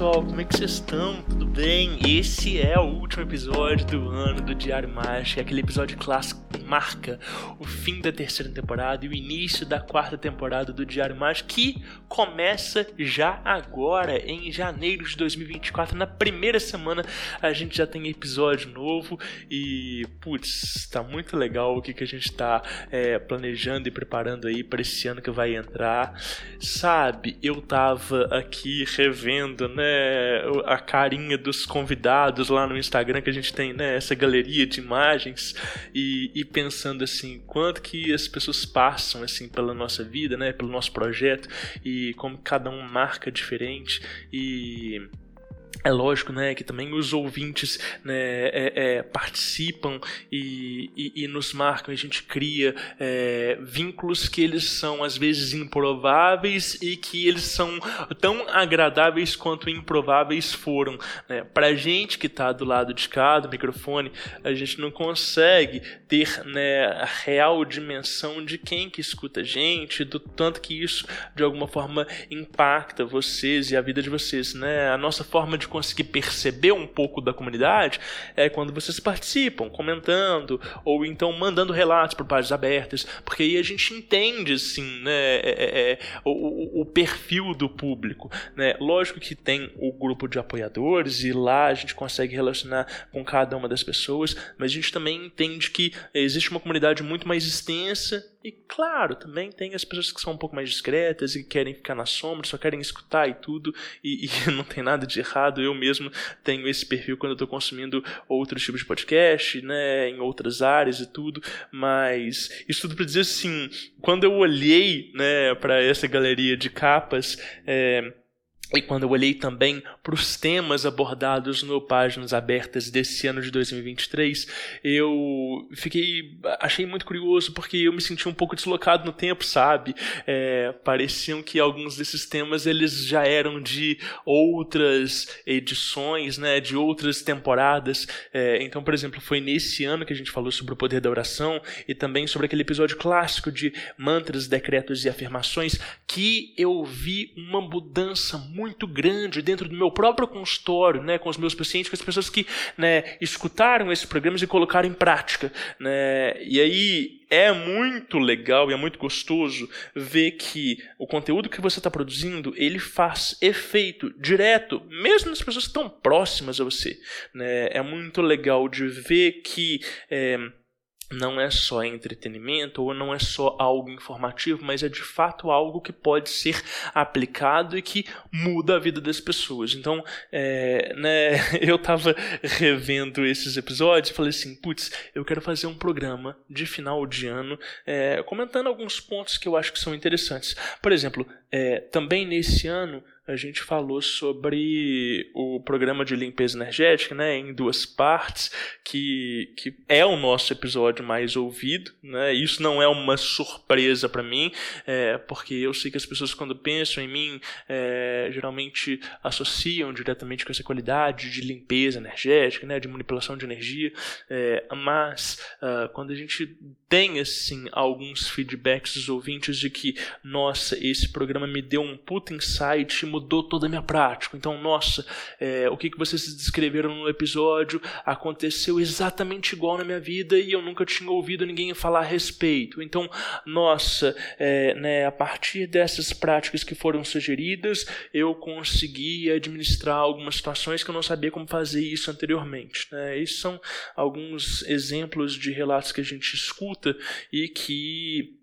pessoal, como é que vocês estão? Tudo bem? Esse é o último episódio do ano do Diário Mágico, aquele episódio clássico marca o fim da terceira temporada e o início da quarta temporada do Diário Mágico, que começa já agora, em janeiro de 2024. Na primeira semana a gente já tem episódio novo e, putz, tá muito legal o que, que a gente tá é, planejando e preparando aí para esse ano que vai entrar. Sabe, eu tava aqui revendo, né, a carinha dos convidados lá no Instagram que a gente tem, né, essa galeria de imagens e, e pensando assim, quanto que as pessoas passam assim pela nossa vida, né, pelo nosso projeto e como cada um marca diferente e é lógico, né, que também os ouvintes né, é, é, participam e, e, e, nos marcam. A gente cria é, vínculos que eles são às vezes improváveis e que eles são tão agradáveis quanto improváveis foram. Né? Para a gente que está do lado de cá do microfone, a gente não consegue ter né, a real dimensão de quem que escuta a gente, do tanto que isso de alguma forma impacta vocês e a vida de vocês. Né? A nossa forma de conseguir perceber um pouco da comunidade é quando vocês participam, comentando, ou então mandando relatos por páginas abertas, porque aí a gente entende assim, né, é, é, é o, o, perfil do público. Né? Lógico que tem o grupo de apoiadores e lá a gente consegue relacionar com cada uma das pessoas, mas a gente também entende que existe uma comunidade muito mais extensa e claro, também tem as pessoas que são um pouco mais discretas e querem ficar na sombra, só querem escutar e tudo, e, e não tem nada de errado. Eu mesmo tenho esse perfil quando eu estou consumindo outros tipos de podcast, né, em outras áreas e tudo, mas isso tudo para dizer assim, quando eu olhei, né, para essa galeria de capas, é, e quando eu olhei também para os temas abordados no Páginas Abertas desse ano de 2023, eu fiquei. achei muito curioso porque eu me senti um pouco deslocado no tempo, sabe? É, pareciam que alguns desses temas eles já eram de outras edições, né? De outras temporadas. É, então, por exemplo, foi nesse ano que a gente falou sobre o poder da oração e também sobre aquele episódio clássico de mantras, decretos e afirmações que eu vi uma mudança muito muito grande dentro do meu próprio consultório, né, com os meus pacientes, com as pessoas que né, escutaram esses programas e colocaram em prática. Né? E aí é muito legal e é muito gostoso ver que o conteúdo que você está produzindo ele faz efeito direto, mesmo nas pessoas que estão próximas a você. Né? É muito legal de ver que é, não é só entretenimento ou não é só algo informativo, mas é de fato algo que pode ser aplicado e que muda a vida das pessoas. Então, é, né, eu estava revendo esses episódios e falei assim: putz, eu quero fazer um programa de final de ano é, comentando alguns pontos que eu acho que são interessantes. Por exemplo, é, também nesse ano a gente falou sobre o programa de limpeza energética, né, em duas partes, que, que é o nosso episódio mais ouvido, né? Isso não é uma surpresa para mim, é, porque eu sei que as pessoas quando pensam em mim é, geralmente associam diretamente com essa qualidade de limpeza energética, né, de manipulação de energia, é, mas uh, quando a gente tem assim alguns feedbacks dos ouvintes de que nossa esse programa me deu um puta insight mudou toda a minha prática. Então, nossa, é, o que, que vocês descreveram no episódio aconteceu exatamente igual na minha vida e eu nunca tinha ouvido ninguém falar a respeito. Então, nossa, é, né, a partir dessas práticas que foram sugeridas, eu consegui administrar algumas situações que eu não sabia como fazer isso anteriormente. Né? Esses são alguns exemplos de relatos que a gente escuta e que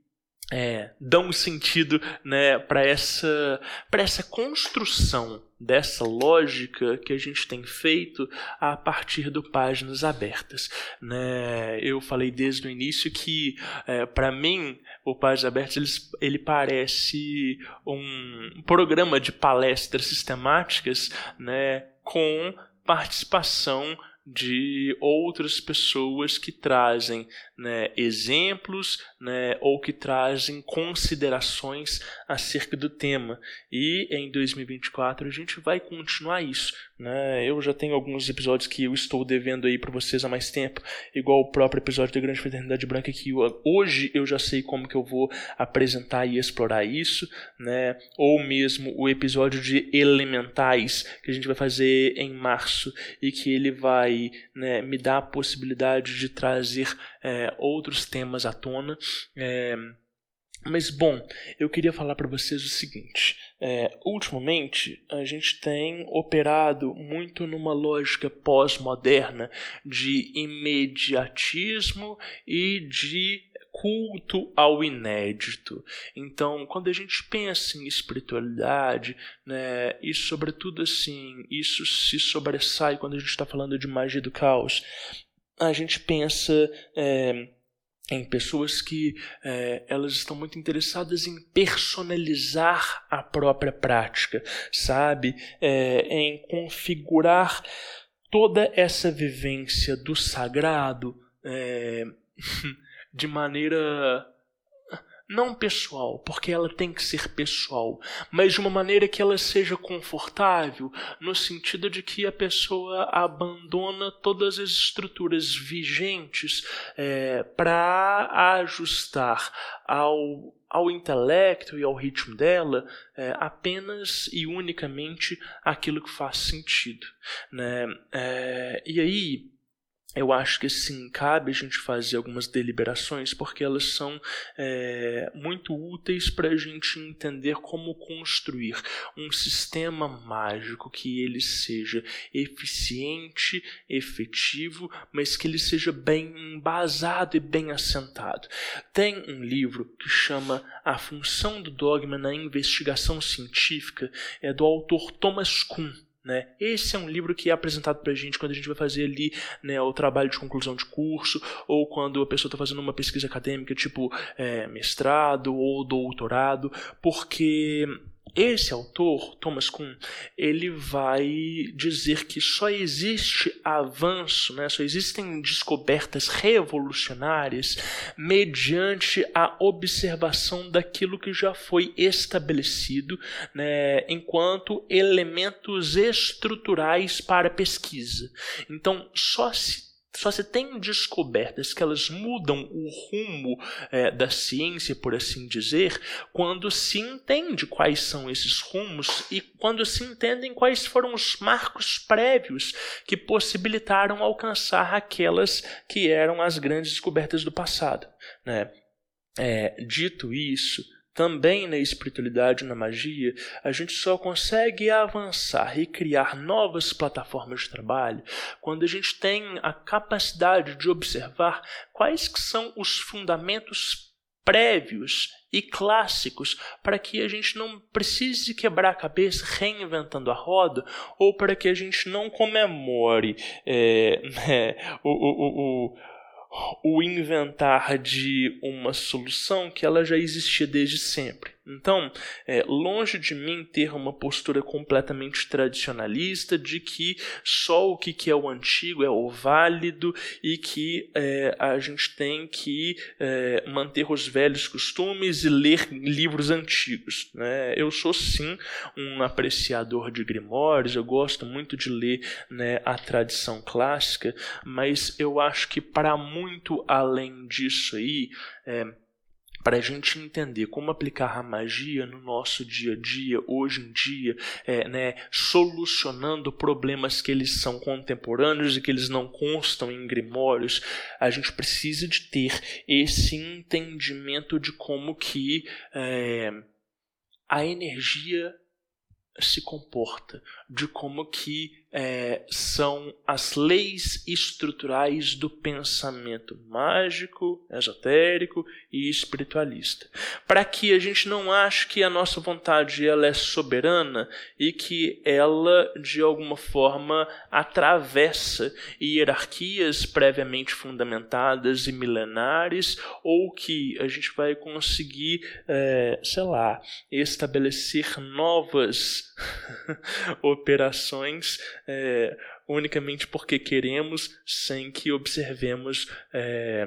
é, dão sentido né, para essa, essa construção dessa lógica que a gente tem feito a partir do páginas abertas. Né? Eu falei desde o início que, é, para mim, o Páginas Abertas ele, parece um programa de palestras sistemáticas né, com participação de outras pessoas que trazem né, exemplos né, ou que trazem considerações acerca do tema. E em 2024 a gente vai continuar isso. Né? Eu já tenho alguns episódios que eu estou devendo aí para vocês há mais tempo, igual o próprio episódio da Grande Fraternidade Branca, que hoje eu já sei como que eu vou apresentar e explorar isso, né? ou mesmo o episódio de Elementais, que a gente vai fazer em março, e que ele vai né, me dar a possibilidade de trazer é, outros temas à tona. É, mas bom, eu queria falar para vocês o seguinte: é, ultimamente a gente tem operado muito numa lógica pós-moderna de imediatismo e de culto ao inédito. Então, quando a gente pensa em espiritualidade, né, e sobretudo assim, isso se sobressai quando a gente está falando de magia do caos, a gente pensa é, em pessoas que é, elas estão muito interessadas em personalizar a própria prática, sabe? É, em configurar toda essa vivência do sagrado é, de maneira não pessoal, porque ela tem que ser pessoal, mas de uma maneira que ela seja confortável, no sentido de que a pessoa abandona todas as estruturas vigentes é, para ajustar ao, ao intelecto e ao ritmo dela é, apenas e unicamente aquilo que faz sentido. Né? É, e aí eu acho que sim, cabe a gente fazer algumas deliberações, porque elas são é, muito úteis para a gente entender como construir um sistema mágico que ele seja eficiente, efetivo, mas que ele seja bem embasado e bem assentado. Tem um livro que chama A Função do Dogma na Investigação Científica, é do autor Thomas Kuhn. Né? Esse é um livro que é apresentado para a gente quando a gente vai fazer ali né, o trabalho de conclusão de curso, ou quando a pessoa está fazendo uma pesquisa acadêmica, tipo é, mestrado ou doutorado, porque esse autor, Thomas Kuhn, ele vai dizer que só existe avanço, né, só existem descobertas revolucionárias mediante a observação daquilo que já foi estabelecido né, enquanto elementos estruturais para pesquisa. Então, só se só se tem descobertas que elas mudam o rumo é, da ciência, por assim dizer, quando se entende quais são esses rumos e quando se entendem quais foram os marcos prévios que possibilitaram alcançar aquelas que eram as grandes descobertas do passado. Né? É, dito isso, também na espiritualidade na magia, a gente só consegue avançar e criar novas plataformas de trabalho quando a gente tem a capacidade de observar quais são os fundamentos prévios e clássicos para que a gente não precise quebrar a cabeça reinventando a roda ou para que a gente não comemore é, né, o, o, o o inventar de uma solução que ela já existia desde sempre. Então, é, longe de mim ter uma postura completamente tradicionalista de que só o que é o antigo é o válido e que é, a gente tem que é, manter os velhos costumes e ler livros antigos. Né? Eu sou sim um apreciador de grimórios, eu gosto muito de ler né, a tradição clássica, mas eu acho que para muito além disso aí, é, para a gente entender como aplicar a magia no nosso dia a dia, hoje em dia, é, né, solucionando problemas que eles são contemporâneos e que eles não constam em grimórios, a gente precisa de ter esse entendimento de como que é, a energia se comporta, de como que é, são as leis estruturais do pensamento mágico, esotérico e espiritualista. Para que a gente não ache que a nossa vontade ela é soberana e que ela, de alguma forma, atravessa hierarquias previamente fundamentadas e milenares, ou que a gente vai conseguir, é, sei lá, estabelecer novas operações é, unicamente porque queremos, sem que observemos é,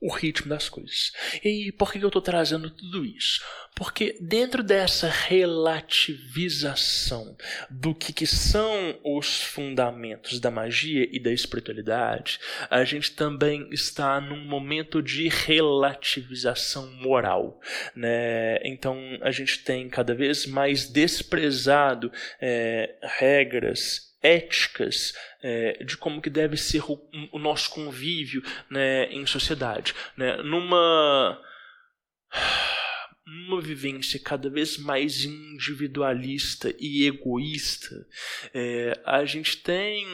o ritmo das coisas. E por que eu estou trazendo tudo isso? Porque dentro dessa relativização do que, que, são os fundamentos da magia e da espiritualidade, a gente também está num momento de relativização moral. Né? Então a gente tem cada vez mais desprezado é, regras éticas é, de como que deve ser o, o nosso convívio né, em sociedade. Né? Numa uma vivência cada vez mais individualista e egoísta, é, a gente tem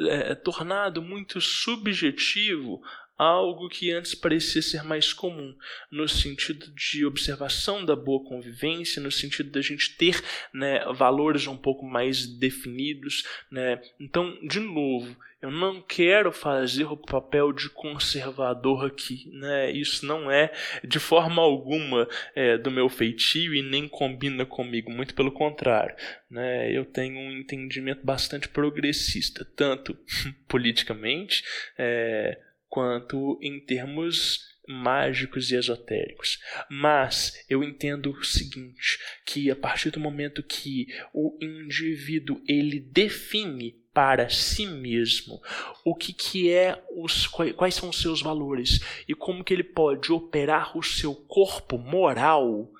é, tornado muito subjetivo algo que antes parecia ser mais comum, no sentido de observação da boa convivência, no sentido da gente ter né, valores um pouco mais definidos. Né? Então, de novo, eu não quero fazer o papel de conservador aqui, né? Isso não é de forma alguma é, do meu feitio e nem combina comigo, muito pelo contrário, né? Eu tenho um entendimento bastante progressista, tanto politicamente, é, quanto em termos mágicos e esotéricos. Mas eu entendo o seguinte, que a partir do momento que o indivíduo ele define para si mesmo o que, que é os quais são os seus valores e como que ele pode operar o seu corpo moral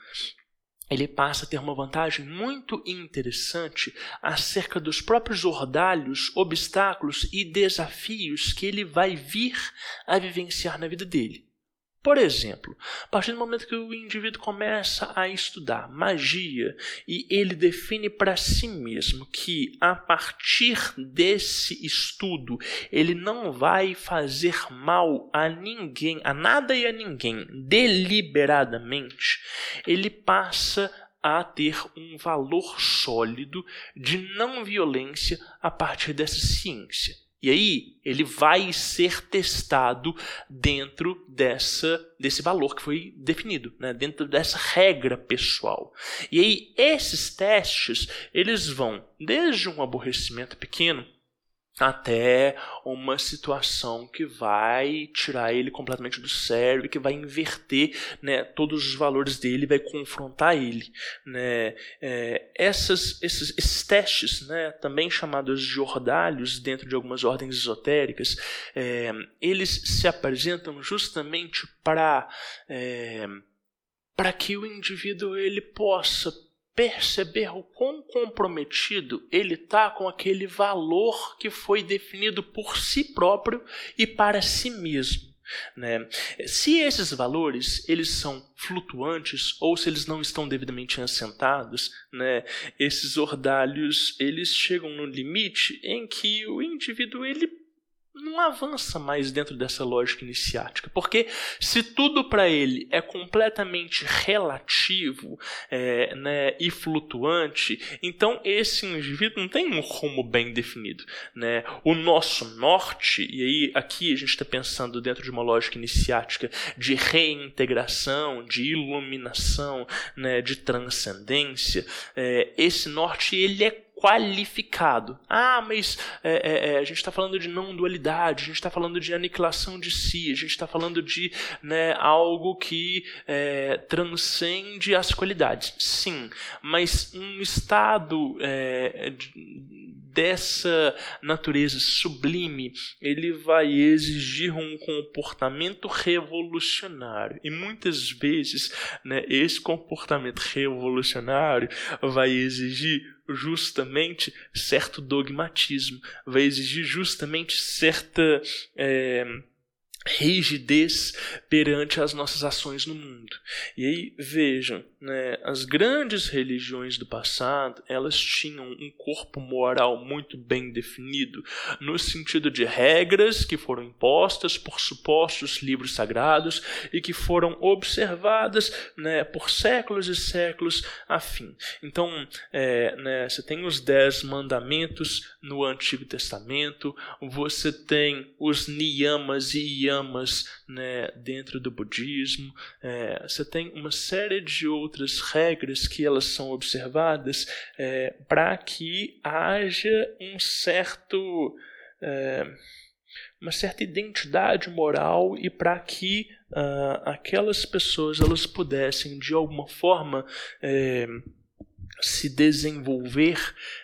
ele passa a ter uma vantagem muito interessante acerca dos próprios ordalhos, obstáculos e desafios que ele vai vir a vivenciar na vida dele. Por exemplo, a partir do momento que o indivíduo começa a estudar magia e ele define para si mesmo que a partir desse estudo ele não vai fazer mal a ninguém, a nada e a ninguém, deliberadamente, ele passa a ter um valor sólido de não violência a partir dessa ciência. E aí ele vai ser testado dentro dessa desse valor que foi definido, né? dentro dessa regra pessoal. E aí esses testes eles vão desde um aborrecimento pequeno até uma situação que vai tirar ele completamente do sério e que vai inverter né, todos os valores dele, vai confrontar ele. Né? É, essas, esses, esses, testes, né, também chamados de ordalhos dentro de algumas ordens esotéricas, é, eles se apresentam justamente para é, para que o indivíduo ele possa perceber o quão comprometido ele está com aquele valor que foi definido por si próprio e para si mesmo. Né? Se esses valores eles são flutuantes ou se eles não estão devidamente assentados, né, esses ordalhos eles chegam no limite em que o indivíduo ele não avança mais dentro dessa lógica iniciática, porque se tudo para ele é completamente relativo é, né, e flutuante, então esse indivíduo não tem um rumo bem definido. Né? O nosso norte, e aí aqui a gente está pensando dentro de uma lógica iniciática de reintegração, de iluminação, né, de transcendência, é, esse norte ele é qualificado. Ah, mas é, é, é a gente está falando de não dualidade, a gente está falando de aniquilação de si, a gente está falando de né, algo que é, transcende as qualidades. Sim, mas um estado é, dessa natureza sublime, ele vai exigir um comportamento revolucionário. E muitas vezes, né, esse comportamento revolucionário vai exigir justamente certo dogmatismo, vai exigir justamente certa. É, rigidez perante as nossas ações no mundo. E aí vejam, né, as grandes religiões do passado, elas tinham um corpo moral muito bem definido, no sentido de regras que foram impostas por supostos livros sagrados e que foram observadas né, por séculos e séculos a fim. Então, é, né, você tem os dez mandamentos no Antigo Testamento, você tem os niyamas e yamas yamas né, dentro do budismo. É, você tem uma série de outras regras que elas são observadas é, para que haja um certo é, uma certa identidade moral e para que uh, aquelas pessoas elas pudessem de alguma forma é, se desenvolver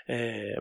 é,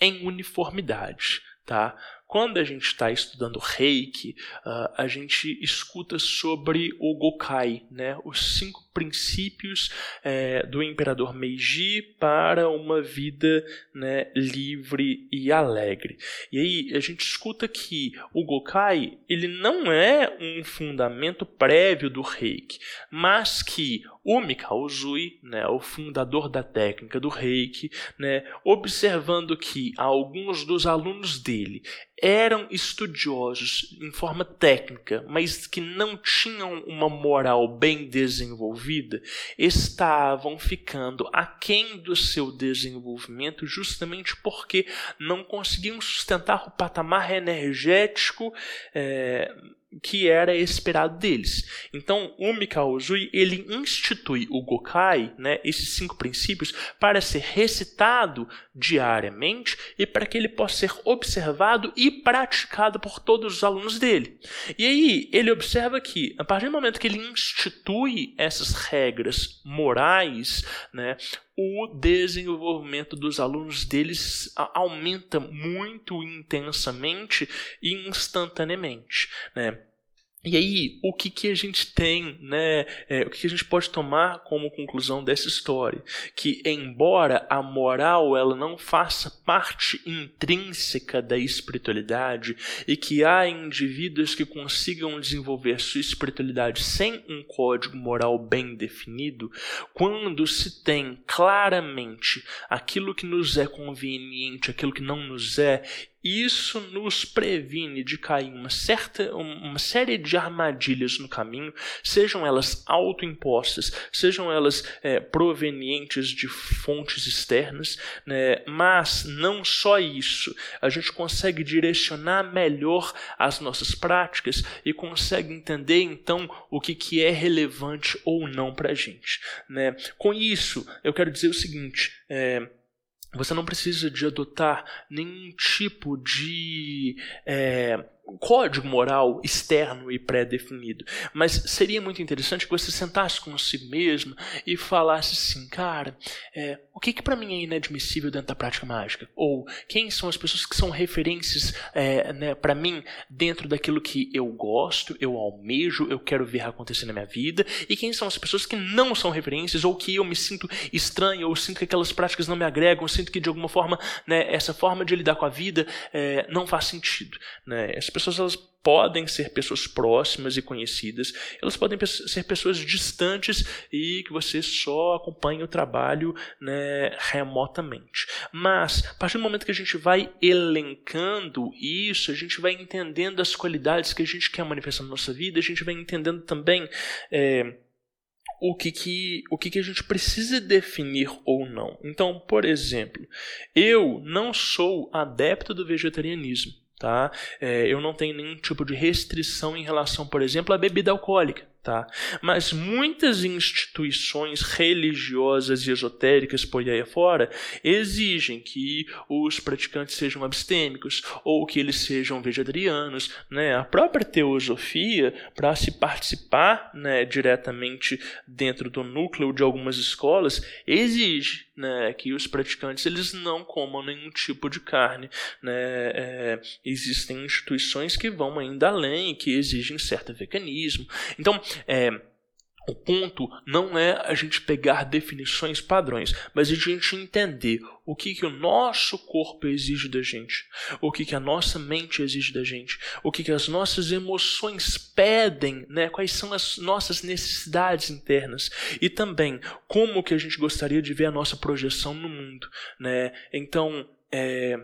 em uniformidade, tá? Quando a gente está estudando Reiki, uh, a gente escuta sobre o Gokai, né? os cinco princípios é, do imperador Meiji para uma vida né, livre e alegre. E aí a gente escuta que o Gokai ele não é um fundamento prévio do Reiki, mas que o Mikao Uzui, né, o fundador da técnica do Reiki, né, observando que alguns dos alunos dele eram estudiosos em forma técnica, mas que não tinham uma moral bem desenvolvida, estavam ficando aquém do seu desenvolvimento justamente porque não conseguiam sustentar o patamar energético é, que era esperado deles. Então, o Mikao Uzui, ele institui o Gokai, né, esses cinco princípios, para ser recitado diariamente e para que ele possa ser observado e praticado por todos os alunos dele. E aí, ele observa que, a partir do momento que ele institui essas regras morais, né, o desenvolvimento dos alunos deles aumenta muito intensamente e instantaneamente. Né? E aí, o que, que a gente tem, né? É, o que, que a gente pode tomar como conclusão dessa história? Que, embora a moral ela não faça parte intrínseca da espiritualidade e que há indivíduos que consigam desenvolver sua espiritualidade sem um código moral bem definido, quando se tem claramente aquilo que nos é conveniente, aquilo que não nos é, isso nos previne de cair uma certa uma série de armadilhas no caminho, sejam elas autoimpostas, sejam elas é, provenientes de fontes externas, né? mas não só isso, a gente consegue direcionar melhor as nossas práticas e consegue entender então o que, que é relevante ou não para a gente. Né? Com isso, eu quero dizer o seguinte. É, você não precisa de adotar nenhum tipo de é, código moral externo e pré-definido. Mas seria muito interessante que você sentasse consigo mesmo e falasse assim, cara, é, o que, que para mim é inadmissível dentro da prática mágica? Ou quem são as pessoas que são referências é, né, para mim dentro daquilo que eu gosto, eu almejo, eu quero ver acontecer na minha vida? E quem são as pessoas que não são referências ou que eu me sinto estranho ou sinto que aquelas práticas não me agregam, ou sinto que de alguma forma né, essa forma de lidar com a vida é, não faz sentido. Né? Pessoas elas podem ser pessoas próximas e conhecidas, elas podem ser pessoas distantes e que você só acompanha o trabalho né, remotamente. Mas, a partir do momento que a gente vai elencando isso, a gente vai entendendo as qualidades que a gente quer manifestar na nossa vida, a gente vai entendendo também. É, o que, que, o que, que a gente precisa definir ou não. Então, por exemplo, eu não sou adepto do vegetarianismo. Tá? É, eu não tenho nenhum tipo de restrição em relação, por exemplo, à bebida alcoólica. Tá? Mas muitas instituições religiosas e esotéricas por aí fora exigem que os praticantes sejam abstêmicos ou que eles sejam vegetarianos. Né? A própria teosofia, para se participar né, diretamente dentro do núcleo de algumas escolas, exige né, que os praticantes eles não comam nenhum tipo de carne. Né? É, existem instituições que vão ainda além, que exigem certo veganismo. Então, é, o ponto não é a gente pegar definições padrões, mas a gente entender o que, que o nosso corpo exige da gente, o que, que a nossa mente exige da gente, o que, que as nossas emoções pedem, né? quais são as nossas necessidades internas e também como que a gente gostaria de ver a nossa projeção no mundo. Né? Então, é,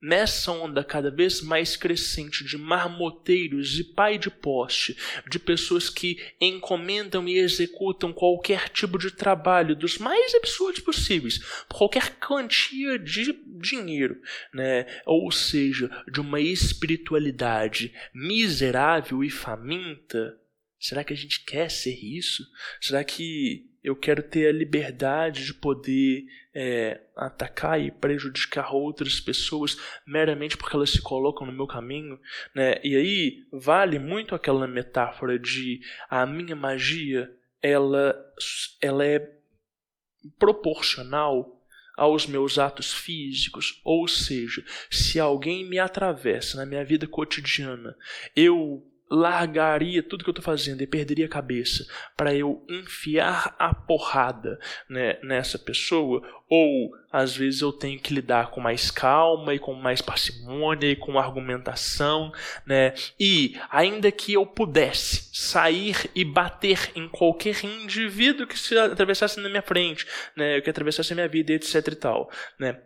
nessa onda cada vez mais crescente de marmoteiros e pai de poste, de pessoas que encomendam e executam qualquer tipo de trabalho dos mais absurdos possíveis, por qualquer quantia de dinheiro, né? ou seja, de uma espiritualidade miserável e faminta, será que a gente quer ser isso? Será que eu quero ter a liberdade de poder é, atacar e prejudicar outras pessoas meramente porque elas se colocam no meu caminho, né? E aí vale muito aquela metáfora de a minha magia ela ela é proporcional aos meus atos físicos, ou seja, se alguém me atravessa na minha vida cotidiana, eu largaria tudo que eu estou fazendo e perderia a cabeça para eu enfiar a porrada né, nessa pessoa, ou às vezes eu tenho que lidar com mais calma e com mais parcimônia e com argumentação, né? E ainda que eu pudesse sair e bater em qualquer indivíduo que se atravessasse na minha frente, né, que atravessasse a minha vida, etc e tal, né?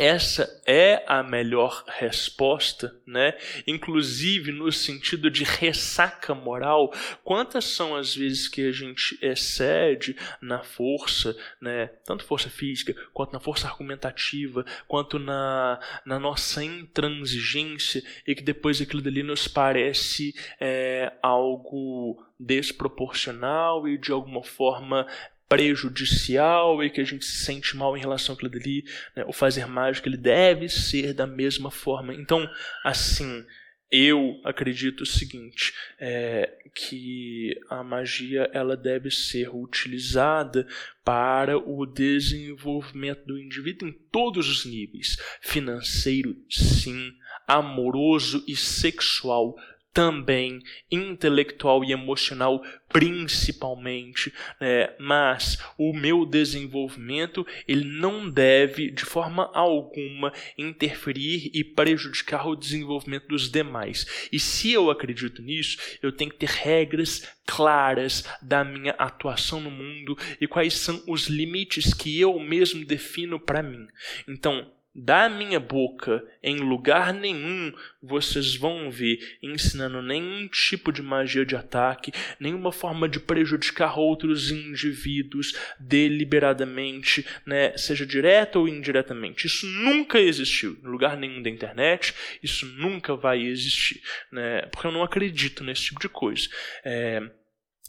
Essa é a melhor resposta, né? Inclusive no sentido de ressaca moral. Quantas são as vezes que a gente excede na força, né? Tanto força física, quanto na força argumentativa, quanto na, na nossa intransigência, e que depois aquilo dali nos parece é, algo desproporcional e de alguma forma prejudicial e que a gente se sente mal em relação àquilo dali, né? o fazer mágico ele deve ser da mesma forma. Então, assim, eu acredito o seguinte, é, que a magia ela deve ser utilizada para o desenvolvimento do indivíduo em todos os níveis, financeiro, sim, amoroso e sexual também intelectual e emocional principalmente, né? mas o meu desenvolvimento ele não deve de forma alguma interferir e prejudicar o desenvolvimento dos demais. E se eu acredito nisso, eu tenho que ter regras claras da minha atuação no mundo e quais são os limites que eu mesmo defino para mim. Então, da minha boca em lugar nenhum vocês vão ver ensinando nenhum tipo de magia de ataque, nenhuma forma de prejudicar outros indivíduos deliberadamente, né, seja direta ou indiretamente. Isso nunca existiu em lugar nenhum da internet, isso nunca vai existir, né, porque eu não acredito nesse tipo de coisa. É,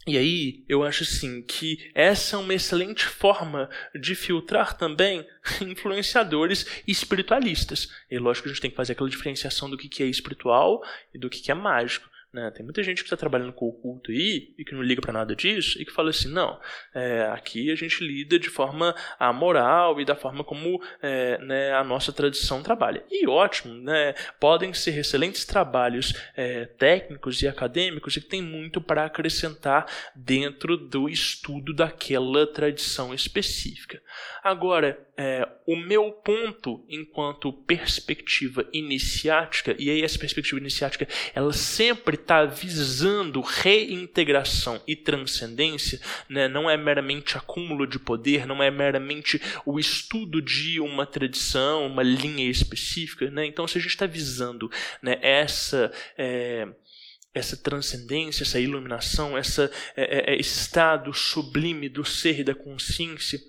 e aí, eu acho assim que essa é uma excelente forma de filtrar também influenciadores espiritualistas. E lógico que a gente tem que fazer aquela diferenciação do que é espiritual e do que é mágico. Né? Tem muita gente que está trabalhando com o culto aí e que não liga para nada disso e que fala assim: não, é, aqui a gente lida de forma amoral e da forma como é, né, a nossa tradição trabalha. E ótimo, né? podem ser excelentes trabalhos é, técnicos e acadêmicos e que tem muito para acrescentar dentro do estudo daquela tradição específica. Agora, é, o meu ponto enquanto perspectiva iniciática, e aí essa perspectiva iniciática, ela sempre está visando reintegração e transcendência, né? não é meramente acúmulo de poder, não é meramente o estudo de uma tradição, uma linha específica. Né? Então, se a gente está visando né, essa. É, essa transcendência, essa iluminação, essa, é, é, esse estado sublime do ser e da consciência,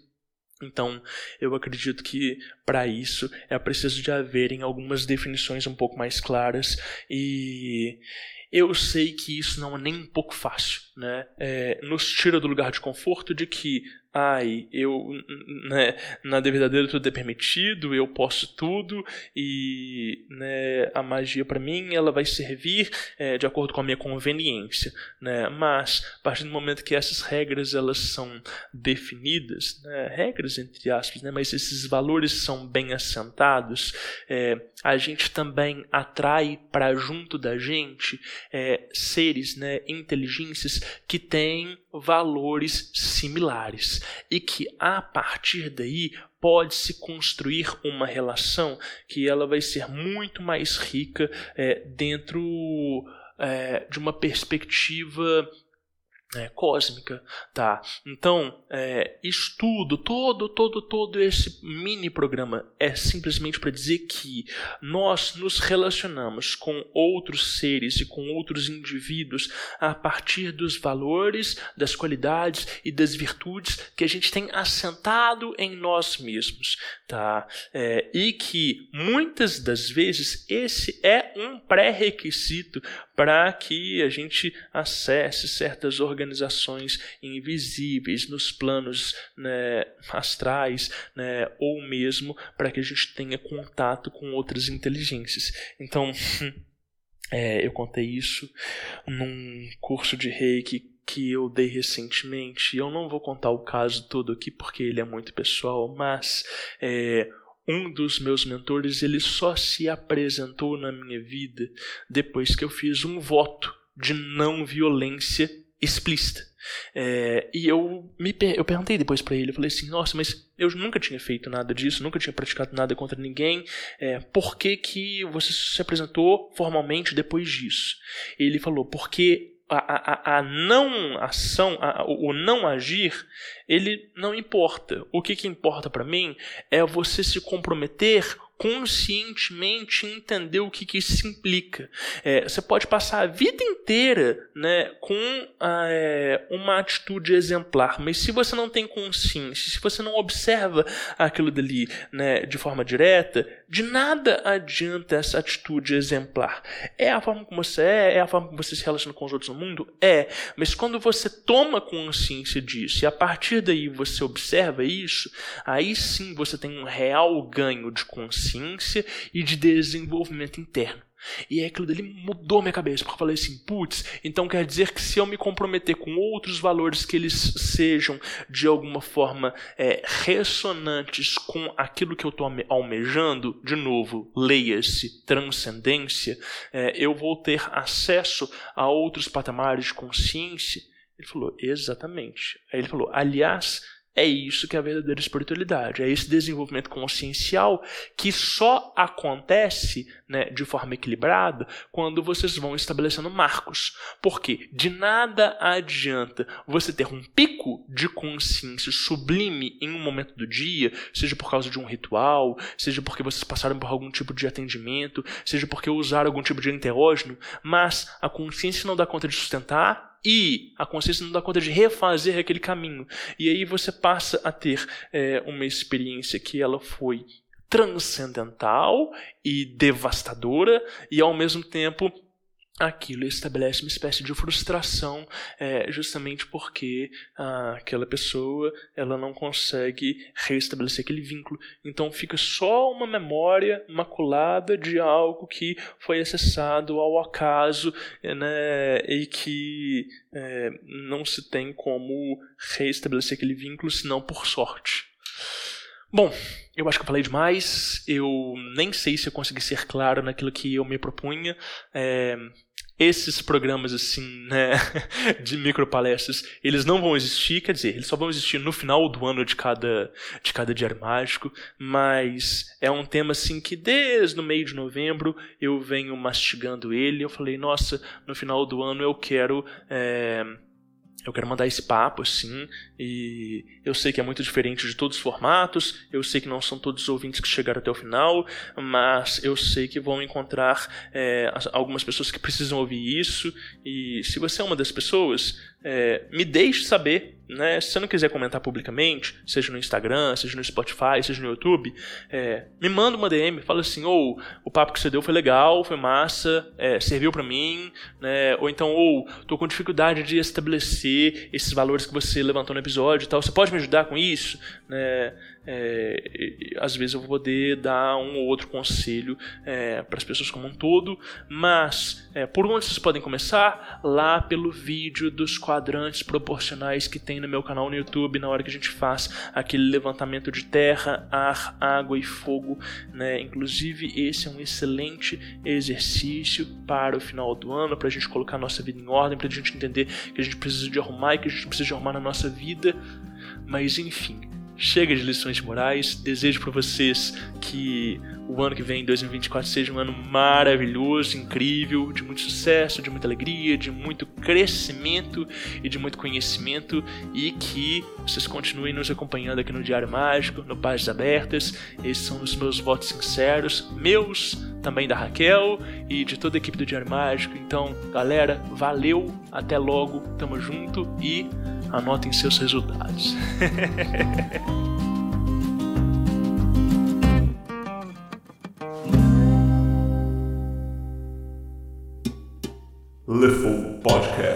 então, eu acredito que para isso é preciso de haverem algumas definições um pouco mais claras e eu sei que isso não é nem um pouco fácil, né? É, nos tira do lugar de conforto de que ai, eu, né, na verdadeira tudo é permitido, eu posso tudo e né, a magia para mim ela vai servir é, de acordo com a minha conveniência, né? Mas a partir do momento que essas regras elas são definidas, né, regras entre aspas, né, mas esses valores são bem assentados, é, a gente também atrai para junto da gente é, seres, né, inteligências que têm valores similares e que a partir daí pode-se construir uma relação que ela vai ser muito mais rica é, dentro é, de uma perspectiva é, cósmica, tá? Então, é, estudo todo, todo, todo esse mini programa é simplesmente para dizer que nós nos relacionamos com outros seres e com outros indivíduos a partir dos valores, das qualidades e das virtudes que a gente tem assentado em nós mesmos, tá? É, e que muitas das vezes esse é um pré-requisito para que a gente acesse certas organizações invisíveis nos planos né, astrais, né, ou mesmo para que a gente tenha contato com outras inteligências. Então, é, eu contei isso num curso de reiki que eu dei recentemente. Eu não vou contar o caso todo aqui porque ele é muito pessoal, mas é, um dos meus mentores ele só se apresentou na minha vida depois que eu fiz um voto de não violência explícita. É, e eu me eu perguntei depois para ele, eu falei assim, nossa, mas eu nunca tinha feito nada disso, nunca tinha praticado nada contra ninguém. É, por que que você se apresentou formalmente depois disso? Ele falou, porque a, a, a, não ação, a, o não agir, ele não importa. O que, que importa para mim é você se comprometer conscientemente entender o que, que isso implica. É, você pode passar a vida inteira né, com é, uma atitude exemplar, mas se você não tem consciência, se você não observa aquilo dali né, de forma direta, de nada adianta essa atitude exemplar. É a forma como você é, é a forma como você se relaciona com os outros no mundo? É, mas quando você toma consciência disso e a partir daí você observa isso, aí sim você tem um real ganho de consciência consciência e de desenvolvimento interno. E aquilo dele mudou minha cabeça, porque eu falei assim, putz, então quer dizer que se eu me comprometer com outros valores que eles sejam de alguma forma é, ressonantes com aquilo que eu estou almejando, de novo, leia-se transcendência, é, eu vou ter acesso a outros patamares de consciência. Ele falou, exatamente. Aí ele falou, aliás, é isso que é a verdadeira espiritualidade, é esse desenvolvimento consciencial que só acontece né, de forma equilibrada quando vocês vão estabelecendo marcos. Porque de nada adianta você ter um pico de consciência sublime em um momento do dia, seja por causa de um ritual, seja porque vocês passaram por algum tipo de atendimento, seja porque usaram algum tipo de enterógeno, mas a consciência não dá conta de sustentar e a consciência não dá conta de refazer aquele caminho. E aí você passa a ter é, uma experiência que ela foi transcendental e devastadora e ao mesmo tempo aquilo estabelece uma espécie de frustração é, justamente porque ah, aquela pessoa ela não consegue restabelecer aquele vínculo então fica só uma memória maculada de algo que foi acessado ao acaso né, e que é, não se tem como restabelecer aquele vínculo senão por sorte Bom, eu acho que eu falei demais. Eu nem sei se eu consegui ser claro naquilo que eu me propunha. É, esses programas assim, né, de micropalestras, eles não vão existir, quer dizer, eles só vão existir no final do ano de cada de cada diário mágico, mas é um tema assim que desde o meio de novembro eu venho mastigando ele. Eu falei, nossa, no final do ano eu quero é, eu quero mandar esse papo assim, e eu sei que é muito diferente de todos os formatos, eu sei que não são todos os ouvintes que chegaram até o final, mas eu sei que vão encontrar é, algumas pessoas que precisam ouvir isso, e se você é uma das pessoas, é, me deixe saber né? Se você não quiser comentar publicamente, seja no Instagram, seja no Spotify, seja no YouTube, é, me manda uma DM, fala assim, ou oh, o papo que você deu foi legal, foi massa, é, serviu para mim, né? Ou então, ou oh, tô com dificuldade de estabelecer esses valores que você levantou no episódio e tal, você pode me ajudar com isso, né? É, às vezes eu vou poder dar um ou outro conselho é, para as pessoas como um todo, mas é, por onde vocês podem começar? Lá pelo vídeo dos quadrantes proporcionais que tem no meu canal no YouTube, na hora que a gente faz aquele levantamento de terra, ar, água e fogo. Né? Inclusive, esse é um excelente exercício para o final do ano, para a gente colocar a nossa vida em ordem, para a gente entender que a gente precisa de arrumar e que a gente precisa de arrumar na nossa vida. Mas enfim, chega de lições morais. Desejo para vocês que o ano que vem, 2024, seja um ano maravilhoso, incrível, de muito sucesso, de muita alegria, de muito crescimento e de muito conhecimento e que vocês continuem nos acompanhando aqui no Diário Mágico, no Páginas Abertas. Esses são os meus votos sinceros, meus, também da Raquel e de toda a equipe do Diário Mágico. Então, galera, valeu, até logo, tamo junto e anotem seus resultados. Lifle Podcasts.